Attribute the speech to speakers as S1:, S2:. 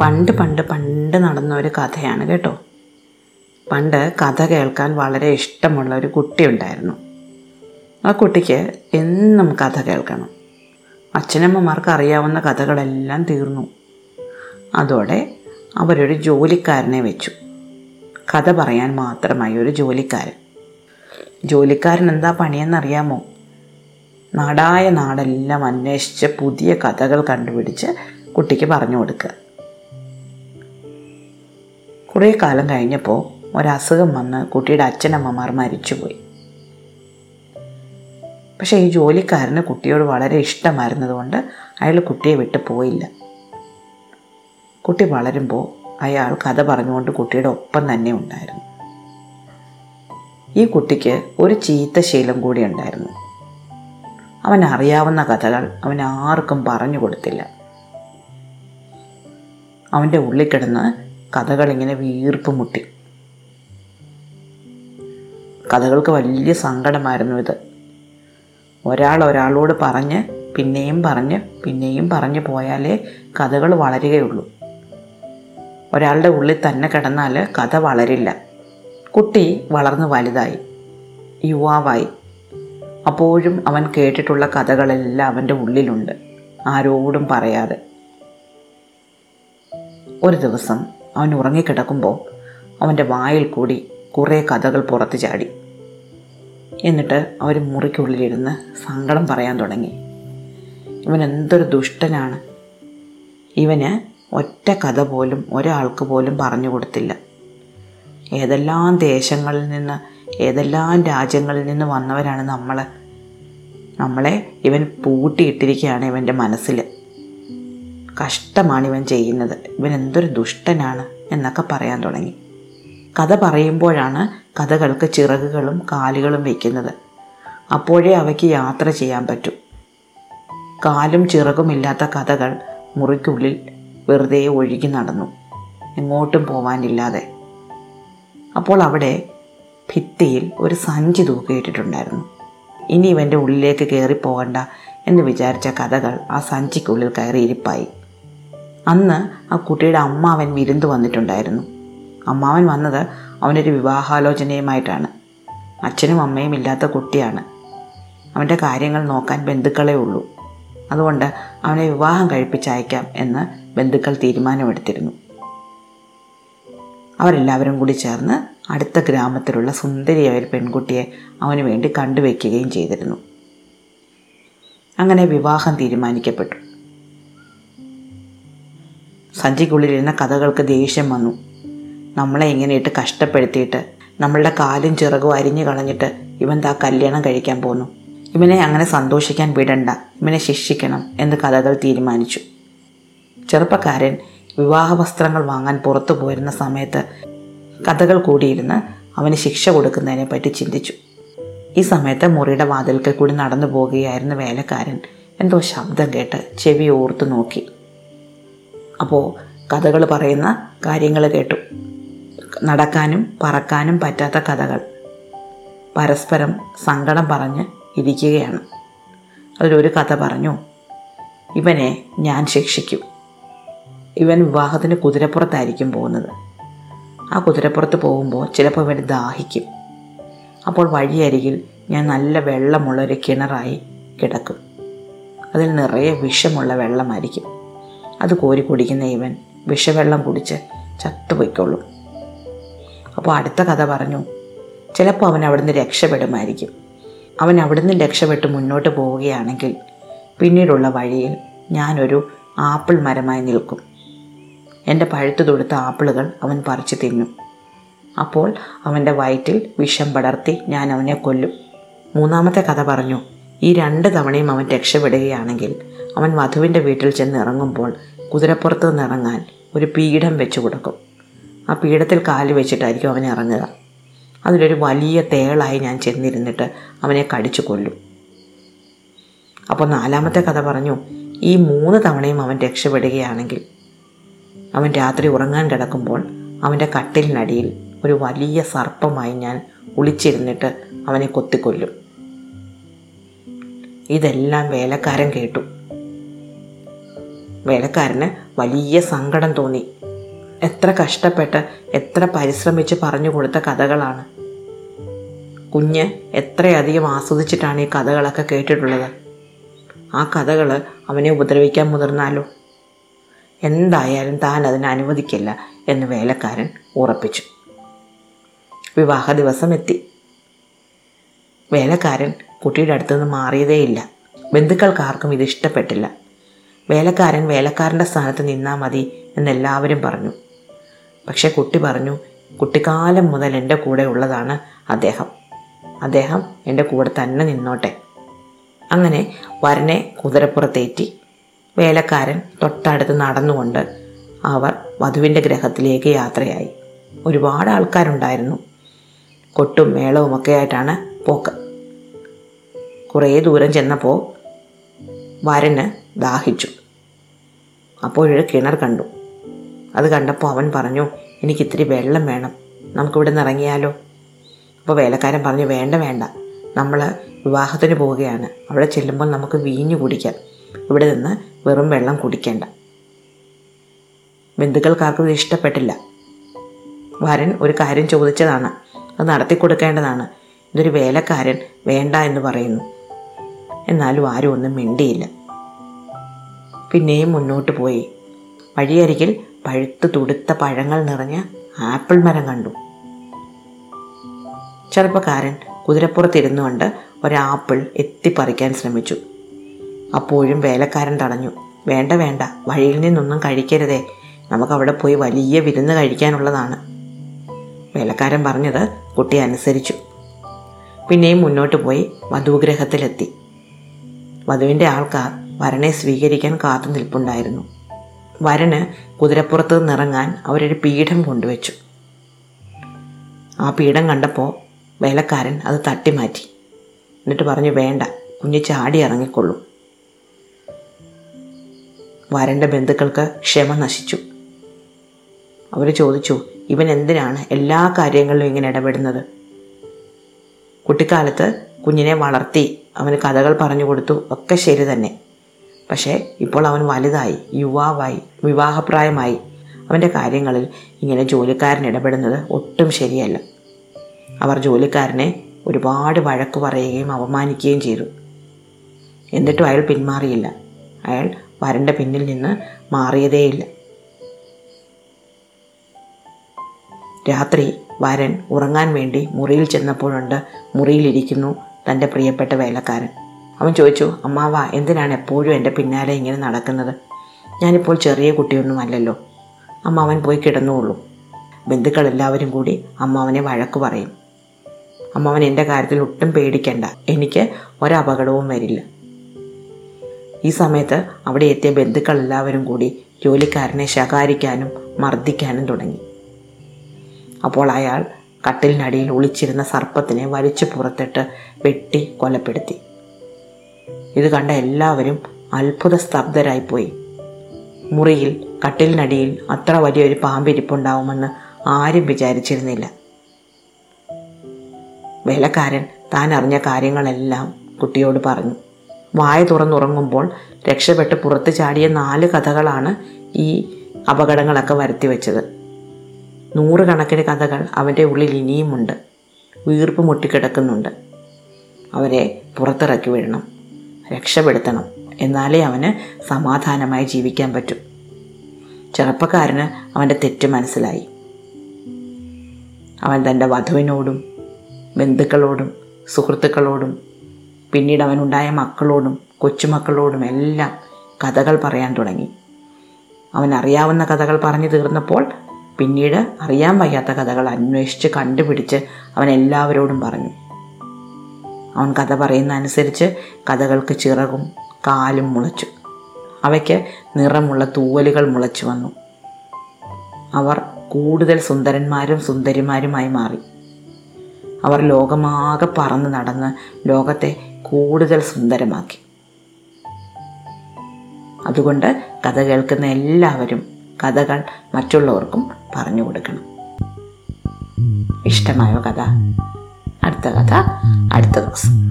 S1: പണ്ട് പണ്ട് പണ്ട് നടന്ന ഒരു കഥയാണ് കേട്ടോ. പണ്ട് കഥ കേൾക്കാൻ വളരെ ഇഷ്ടമുള്ള ഒരു കുട്ടിയുണ്ടായിരുന്നു ആ കുട്ടിക്ക് എന്നും കഥ കേൾക്കണം. അച്ഛനമ്മമാർക്ക് അറിയാവുന്ന കഥകളെല്ലാം തീർന്നു. അതോടെ അവരൊരു ജോലിക്കാരനെ വെച്ചു. കഥ പറയാൻ മാത്രമായി ഒരു ജോലിക്കാരൻ. ജോലിക്കാരൻ എന്താ പണിയെന്നറിയാമോ? നാടായ നാടെല്ലാം അന്വേഷിച്ച് പുതിയ കഥകൾ കണ്ടുപിടിച്ച് കുട്ടിക്ക് പറഞ്ഞു കൊടുക്കുക. കുറേ കാലം കഴിഞ്ഞപ്പോൾ ഒരസുഖം വന്ന് കുട്ടിയുടെ അച്ഛനമ്മമാർ മരിച്ചുപോയി. പക്ഷേ ഈ ജോലിക്കാരന് കുട്ടിയോട് വളരെ ഇഷ്ടമായിരുന്നതുകൊണ്ട് അയാൾ കുട്ടിയെ വിട്ട് പോയില്ല. കുട്ടി വളരുമ്പോൾ അയാൾ കഥ പറഞ്ഞുകൊണ്ട് കുട്ടിയുടെ ഒപ്പം തന്നെ ഉണ്ടായിരുന്നു. ഈ കുട്ടിക്ക് ഒരു ചീത്ത ശീലം കൂടി ഉണ്ടായിരുന്നു. അവൻ അറിയാവുന്ന കഥകൾ അവൻ ആർക്കും പറഞ്ഞു കൊടുത്തില്ല. അവന്റെ ഉള്ളിൽ കിടന്ന് കഥകളിങ്ങനെ വീർപ്പ് മുട്ടി. കഥകൾക്ക് വലിയ സങ്കടമായിരുന്നു ഇത്. ഒരാൾ ഒരാളോട് പറഞ്ഞ് പിന്നെയും പറഞ്ഞ് പിന്നെയും പറഞ്ഞു പോയാലേ കഥകൾ വളരുകയുള്ളൂ. ഒരാളുടെ ഉള്ളിൽ തന്നെ കിടന്നാൽ കഥ വളരില്ല. കുട്ടി വളർന്ന് വലുതായി യുവാവായി. അപ്പോഴും അവൻ കേട്ടിട്ടുള്ള കഥകളെല്ലാം അവന്റെ ഉള്ളിലുണ്ട്. ആരോടും പറയാതെ. ഒരു ദിവസം അവൻ ഉറങ്ങിക്കിടക്കുമ്പോൾ അവന്റെ വായിൽ കൂടി കുറേ കഥകൾ പുറത്തു ചാടി. എന്നിട്ട് അവർ മുറിക്കുള്ളിലിരുന്ന് സങ്കടം പറയാൻ തുടങ്ങി. ഇവൻ എന്തൊരു ദുഷ്ടനാണ്. ഇവന് ഒറ്റ കഥ പോലും ഒരാൾക്ക് പോലും പറഞ്ഞു കൊടുത്തില്ല. ഏതെല്ലാം ദേശങ്ങളിൽ നിന്ന് ഏതെല്ലാം രാജ്യങ്ങളിൽ നിന്ന് വന്നവരാണ് നമ്മൾ നമ്മളെ ഇവൻ പൂട്ടിയിട്ടിരിക്കുകയാണ് ഇവന്റെ മനസ്സിൽ കഷ്ടമാണ് ഇവൻ ചെയ്യുന്നത്. ഇവൻ എന്തൊരു ദുഷ്ടനാണ് എന്നൊക്കെ പറയാൻ തുടങ്ങി. കഥ പറയുമ്പോഴാണ് കഥകൾക്ക് ചിറകുകളും കാലുകളും വയ്ക്കുന്നത് അപ്പോഴേ അവയ്ക്ക് യാത്ര ചെയ്യാൻ പറ്റൂ. കാലും ചിറകും ഇല്ലാത്ത കഥകൾ മുറിക്കുള്ളിൽ വെറുതെ ഒഴുകി നടന്നു. എങ്ങോട്ടും പോവാനില്ലാതെ. അപ്പോൾ അവിടെ ഭിത്തിയിൽ ഒരു സഞ്ചി തൂക്കിയിട്ടിട്ടുണ്ടായിരുന്നു. ഇനി ഇവന്റെ ഉള്ളിലേക്ക് കയറി പോകണ്ട എന്ന് വിചാരിച്ച കഥകൾ ആ സഞ്ചിക്കുള്ളിൽ കയറി ഇരിപ്പായി. അന്ന് ആ കുട്ടിയുടെ അമ്മാവൻ വിരുന്ന് വന്നിട്ടുണ്ടായിരുന്നു. അമ്മാവൻ വന്നത് അവനൊരു വിവാഹാലോചനയുമായിട്ടാണ്. അച്ഛനും അമ്മയും ഇല്ലാത്ത കുട്ടിയാണ്. അവന്റെ കാര്യങ്ങൾ നോക്കാൻ ബന്ധുക്കളേ ഉള്ളൂ. അതുകൊണ്ട് അവനെ വിവാഹം കഴിപ്പിച്ചയക്കാം എന്ന് ബന്ധുക്കൾ തീരുമാനമെടുത്തിരുന്നു. അവരെല്ലാവരും കൂടി ചേർന്ന് അടുത്ത ഗ്രാമത്തിലുള്ള സുന്ദരിയായ ഒരു പെൺകുട്ടിയെ അവന് വേണ്ടി കണ്ടുവയ്ക്കുകയും ചെയ്തിരുന്നു. അങ്ങനെ വിവാഹം തീരുമാനിക്കപ്പെട്ടു. സഞ്ചിക്കുള്ളിലിരുന്ന കഥകൾക്ക് ദേഷ്യം വന്നു. നമ്മളെ ഇങ്ങനെ ഇട്ട് കഷ്ടപ്പെടുത്തിയിട്ട് നമ്മളുടെ കാലും ചിറകും അരിഞ്ഞു കളഞ്ഞിട്ട് ഇവൻ താ കല്യാണം കഴിക്കാൻ പോന്നു. ഇവനെ അങ്ങനെ സന്തോഷിക്കാൻ വിടണ്ട ഇവനെ ശിക്ഷിക്കണം എന്ന് കഥകൾ തീരുമാനിച്ചു. ചെറുപ്പക്കാരൻ വിവാഹ വസ്ത്രങ്ങൾ വാങ്ങാൻ പുറത്തു പോയിരുന്ന സമയത്ത് കഥകൾ കൂടിയിരുന്ന് അവന് ശിക്ഷ കൊടുക്കുന്നതിനെ പറ്റി ചിന്തിച്ചു. ഈ സമയത്ത് മുറിയുടെ വാതിൽക്കൽ കൂടി നടന്നു പോകുകയായിരുന്നു വേലക്കാരൻ എന്തോ ശബ്ദം കേട്ട് ചെവി ഓർത്തു നോക്കി. അപ്പോൾ കഥകൾ പറയുന്ന കാര്യങ്ങൾ കേട്ടു. നടക്കാനും പറക്കാനും പറ്റാത്ത കഥകൾ. പരസ്പരം സങ്കടം പറഞ്ഞ് ഇരിക്കുകയാണ്. അതിലൊരു കഥ പറഞ്ഞു ഇവനെ ഞാൻ ശിക്ഷിക്കും. ഇവൻ വിവാഹത്തിന് കുതിരപ്പുറത്തായിരിക്കും പോകുന്നത്. ആ കുതിരപ്പുറത്ത് പോകുമ്പോൾ ചിലപ്പോൾ ഇവൻ ദാഹിക്കും. അപ്പോൾ വഴിയരികിൽ ഞാൻ നല്ല വെള്ളമുള്ള ഒരു കിണറായി കിടക്കും. അതിൽ നിറയെ വിഷമുള്ള വെള്ളമായിരിക്കും. അത് കോരി കുടിക്കുന്ന ഇവൻ വിഷവെള്ളം കുടിച്ച് ചത്തുപോയിക്കൊള്ളും. അപ്പോൾ അടുത്ത കഥ പറഞ്ഞു ചിലപ്പോൾ അവൻ അവിടുന്ന് രക്ഷപ്പെടുമായിരിക്കും. അവൻ അവിടുന്ന് രക്ഷപ്പെട്ട് മുന്നോട്ട് പോവുകയാണെങ്കിൽ പിന്നീടുള്ള വഴിയിൽ ഞാനൊരു ആപ്പിൾ മരമായി നിൽക്കും. എന്റെ പഴുത്തു തൊടുത്ത ആപ്പിളുകൾ അവൻ പറിച്ചു തിന്നു. അപ്പോൾ അവന്റെ വയറ്റിൽ വിഷം പടർത്തി ഞാൻ അവനെ കൊല്ലും. മൂന്നാമത്തെ കഥ പറഞ്ഞു ഈ രണ്ട് തവണയും അവൻ രക്ഷപ്പെടുകയാണെങ്കിൽ അവൻ വധുവിന്റെ വീട്ടിൽ ചെന്ന് ഇറങ്ങുമ്പോൾ കുതിരപ്പുറത്ത് നിന്ന് ഇറങ്ങാൻ ഒരു പീഠം വെച്ച് കൊടുക്കും. ആ പീഠത്തിൽ കാൽ വെച്ചിട്ടായിരിക്കും അവൻ ഇറങ്ങുക. അതിലൊരു വലിയ തേളായി ഞാൻ ചെന്നിരുന്നിട്ട് അവനെ കടിച്ചു കൊല്ലും. അപ്പോൾ നാലാമത്തെ കഥ പറഞ്ഞു ഈ മൂന്ന് തവണയും അവൻ രക്ഷപ്പെടുകയാണെങ്കിൽ അവൻ രാത്രി ഉറങ്ങാൻ കിടക്കുമ്പോൾ അവന്റെ കട്ടിലിനടിയിൽ ഒരു വലിയ സർപ്പമായി ഞാൻ ഒളിച്ചിരുന്നിട്ട് അവനെ കൊത്തിക്കൊല്ലും. ഇതെല്ലാം വേലക്കാരൻ കേട്ടു. വേലക്കാരന് വലിയ സങ്കടം തോന്നി. എത്ര കഷ്ടപ്പെട്ട് എത്ര പരിശ്രമിച്ച് പറഞ്ഞു കൊടുത്ത കഥകളാണ്. കുഞ്ഞ് എത്രയധികം ആസ്വദിച്ചിട്ടാണ് ഈ കഥകളൊക്കെ കേട്ടിട്ടുള്ളത്? ആ കഥകൾ അവനെ ഉപദ്രവിക്കാൻ മുതിർന്നാലോ? എന്തായാലും താൻ അതിനെ അനുവദിക്കില്ല എന്ന് വേലക്കാരൻ ഉറപ്പിച്ചു. വിവാഹ ദിവസം എത്തി. വേലക്കാരൻ കുട്ടിയുടെ അടുത്തുനിന്ന് മാറിയതേയില്ല. ബന്ധുക്കൾക്കാർക്കും ഇത് ഇഷ്ടപ്പെട്ടില്ല. വേലക്കാരൻ വേലക്കാരന്റെ സ്ഥാനത്ത് നിന്നാൽ മതി എന്നെല്ലാവരും പറഞ്ഞു. പക്ഷേ കുട്ടി പറഞ്ഞു കുട്ടിക്കാലം മുതൽ എന്റെ കൂടെ ഉള്ളതാണ് അദ്ദേഹം. അദ്ദേഹം എന്റെ കൂടെ തന്നെ നിന്നോട്ടെ. അങ്ങനെ വരനെ കുതിരപ്പുറത്തേറ്റി വേലക്കാരൻ തൊട്ടടുത്ത് നടന്നുകൊണ്ട് അവർ വധുവിന്റെ ഗ്രഹത്തിലേക്ക് യാത്രയായി. ഒരുപാട് ആൾക്കാരുണ്ടായിരുന്നു. കൊട്ടും മേളവും ഒക്കെ ആയിട്ടാണ് പോക്ക്. കുറേ ദൂരം ചെന്നപ്പോൾ വരന് ദാഹിച്ചു. അപ്പോഴൊരു കിണർ കണ്ടു. അത് കണ്ടപ്പോൾ അവൻ പറഞ്ഞു എനിക്കിത്തിരി വെള്ളം വേണം. നമുക്കിവിടെ നിന്ന് ഇറങ്ങിയാലോ? അപ്പോൾ വേലക്കാരൻ പറഞ്ഞു വേണ്ട വേണ്ട. നമ്മൾ വിവാഹത്തിന് പോവുകയാണ്. അവിടെ ചെല്ലുമ്പോൾ നമുക്ക് വീഞ്ഞു കുടിക്കാം. ഇവിടെ നിന്ന് വെറും വെള്ളം കുടിക്കേണ്ട. ബന്ധുക്കൾക്കാർക്കും ഇത് ഇഷ്ടപ്പെട്ടില്ല. വരൻ ഒരു കാര്യം ചോദിച്ചതാണ്. അത് നടത്തി കൊടുക്കേണ്ടതാണ്. ഇതൊരു വേലക്കാരൻ വേണ്ട എന്ന് പറയുന്നു. എന്നാലും ആരും ഒന്നും മിണ്ടിയില്ല. പിന്നെയും മുന്നോട്ട് പോയി. വഴിയരികിൽ പഴുത്ത് തുടുത്ത പഴങ്ങൾ നിറഞ്ഞ ആപ്പിൾ മരം കണ്ടു. ചെറുപ്പക്കാരൻ കുതിരപ്പുറത്തിരുന്നുകൊണ്ട് ഒരാപ്പിൾ എത്തിപ്പറിക്കാൻ ശ്രമിച്ചു. അപ്പോഴും വേലക്കാരൻ തടഞ്ഞു. വേണ്ട വേണ്ട വഴിയിൽ നിന്നൊന്നും കഴിക്കരുതേ. നമുക്കവിടെ പോയി വലിയ വിരുന്ന് കഴിക്കാനുള്ളതാണ്. വേലക്കാരൻ പറഞ്ഞത് കുട്ടി അനുസരിച്ചു. പിന്നെയും മുന്നോട്ട് പോയി വധുഗ്രഹത്തിലെത്തി. വധുവിന്റെ ആൾക്കാർ വരനെ സ്വീകരിക്കാൻ കാത്തു നിൽപ്പുണ്ടായിരുന്നു. വരന് കുതിരപ്പുറത്ത് നിന്നിറങ്ങാൻ അവരൊരു പീഠം കൊണ്ടുവച്ചു. ആ പീഠം കണ്ടപ്പോൾ വേലക്കാരൻ അത് തട്ടിമാറ്റി. എന്നിട്ട് പറഞ്ഞു വേണ്ട കുഞ്ഞ് ചാടി ഇറങ്ങിക്കൊള്ളൂ. വരന്റെ ബന്ധുക്കൾക്ക് ക്ഷമ നശിച്ചു. അവർ ചോദിച്ചു ഇവൻ എന്തിനാണ് എല്ലാ കാര്യങ്ങളിലും ഇങ്ങനെ ഇടപെടുന്നത്? കുട്ടിക്കാലത്ത് കുഞ്ഞിനെ വളർത്തി അവന് കഥകൾ പറഞ്ഞു കൊടുത്തു ഒക്കെ ശരി തന്നെ. പക്ഷേ ഇപ്പോൾ അവൻ വലുതായി യുവാവായി വിവാഹപ്രായമായി. അവന്റെ കാര്യങ്ങളിൽ ഇങ്ങനെ ജോലിക്കാരൻ ഇടപെടുന്നത് ഒട്ടും ശരിയല്ല. അവർ ജോലിക്കാരനെ ഒരുപാട് വഴക്ക് പറയുകയും അപമാനിക്കുകയും ചെയ്തു. എന്നിട്ടും അയാൾ പിന്മാറിയില്ല. അയാൾ വരന്റെ പിന്നിൽ നിന്ന് മാറിയതേയില്ല. രാത്രി വരൻ ഉറങ്ങാൻ വേണ്ടി മുറിയിൽ ചെന്നപ്പോഴുണ്ട് മുറിയിലിരിക്കുന്നു തന്റെ പ്രിയപ്പെട്ട വേലക്കാരൻ. അവൻ ചോദിച്ചു അമ്മാവ എന്തിനാണ് എപ്പോഴും എന്റെ പിന്നാലെ ഇങ്ങനെ നടക്കുന്നത്? ഞാനിപ്പോൾ ചെറിയ കുട്ടിയൊന്നും അല്ലല്ലോ അമ്മാവൻ പോയി കിടന്നുള്ളൂ ബന്ധുക്കളെല്ലാവരും കൂടി അമ്മാവനെ വഴക്ക് പറയും. അമ്മാവൻ എന്റെ കാര്യത്തിൽ ഒട്ടും പേടിക്കണ്ട. എനിക്ക് ഒരപകടവും വരില്ല. ഈ സമയത്ത് അവിടെ എത്തിയ ബന്ധുക്കളെല്ലാവരും കൂടി ജോലിക്കാരനെ ശകാരിക്കാനും മർദ്ദിക്കാനും തുടങ്ങി. അപ്പോൾ അയാൾ കട്ടിലിനടിയിൽ ഒളിച്ചിരുന്ന സർപ്പത്തിനെ വലിച്ചു പുറത്തിട്ട് വെട്ടി കൊലപ്പെടുത്തി. ഇത് കണ്ട എല്ലാവരും അത്ഭുത സ്തബ്ധരായിപ്പോയി മുറിയിൽ കട്ടിലിനടിയിൽ അത്ര വലിയൊരു പാമ്പിരിപ്പുണ്ടാവുമെന്ന് ആരും വിചാരിച്ചിരുന്നില്ല. വേലക്കാരൻ താൻ അറിഞ്ഞ കാര്യങ്ങളെല്ലാം കുട്ടിയോട് പറഞ്ഞു. വായ തുറന്നുറങ്ങുമ്പോൾ രക്ഷപ്പെട്ട് പുറത്ത് ചാടിയ നാല് കഥകളാണ് ഈ അപകടങ്ങളൊക്കെ വരുത്തി വെച്ചത് നൂറുകണക്കിന് കഥകൾ അവന്റെ ഉള്ളിൽ ഇനിയുമുണ്ട്. വീർപ്പ് മുട്ടിക്കിടക്കുന്നുണ്ട്. അവരെ പുറത്തിറക്കി വിടണം രക്ഷപ്പെടുത്തണം എന്നാലേ അവന് സമാധാനമായി ജീവിക്കാൻ പറ്റും. ചെറുപ്പക്കാരന് അവന്റെ തെറ്റ് മനസ്സിലായി. അവൻ തന്റെ വധുവിനോടും ബന്ധുക്കളോടും സുഹൃത്തുക്കളോടും പിന്നീട് അവനുണ്ടായ മക്കളോടും കൊച്ചുമക്കളോടും എല്ലാം കഥകൾ പറയാൻ തുടങ്ങി. അവൻ അറിയാവുന്ന കഥകൾ പറഞ്ഞു തീർന്നപ്പോൾ പിന്നീട് അറിയാൻ വയ്യാത്ത കഥകൾ അന്വേഷിച്ച് കണ്ടുപിടിച്ച് അവൻ എല്ലാവരോടും പറഞ്ഞു. അവൻ കഥ പറയുന്ന അനുസരിച്ച് കഥകൾക്ക് ചിറകും കാലും മുളച്ചു. അവയ്ക്ക് നിറമുള്ള തൂവലുകൾ മുളച്ചു വന്നു. അവർ കൂടുതൽ സുന്ദരന്മാരും സുന്ദരിമാരുമായി മാറി. അവർ ലോകമാകെ പറന്ന് നടന്ന് ലോകത്തെ കൂടുതൽ സുന്ദരമാക്കി. അതുകൊണ്ട് കഥ കേൾക്കുന്ന എല്ലാവരും കഥകൾ മറ്റുള്ളവർക്കും പറഞ്ഞു കൊടുക്കണം. ഇഷ്ടമായ കഥ? അടുത്ത കഥ അടുത്ത ദിവസം.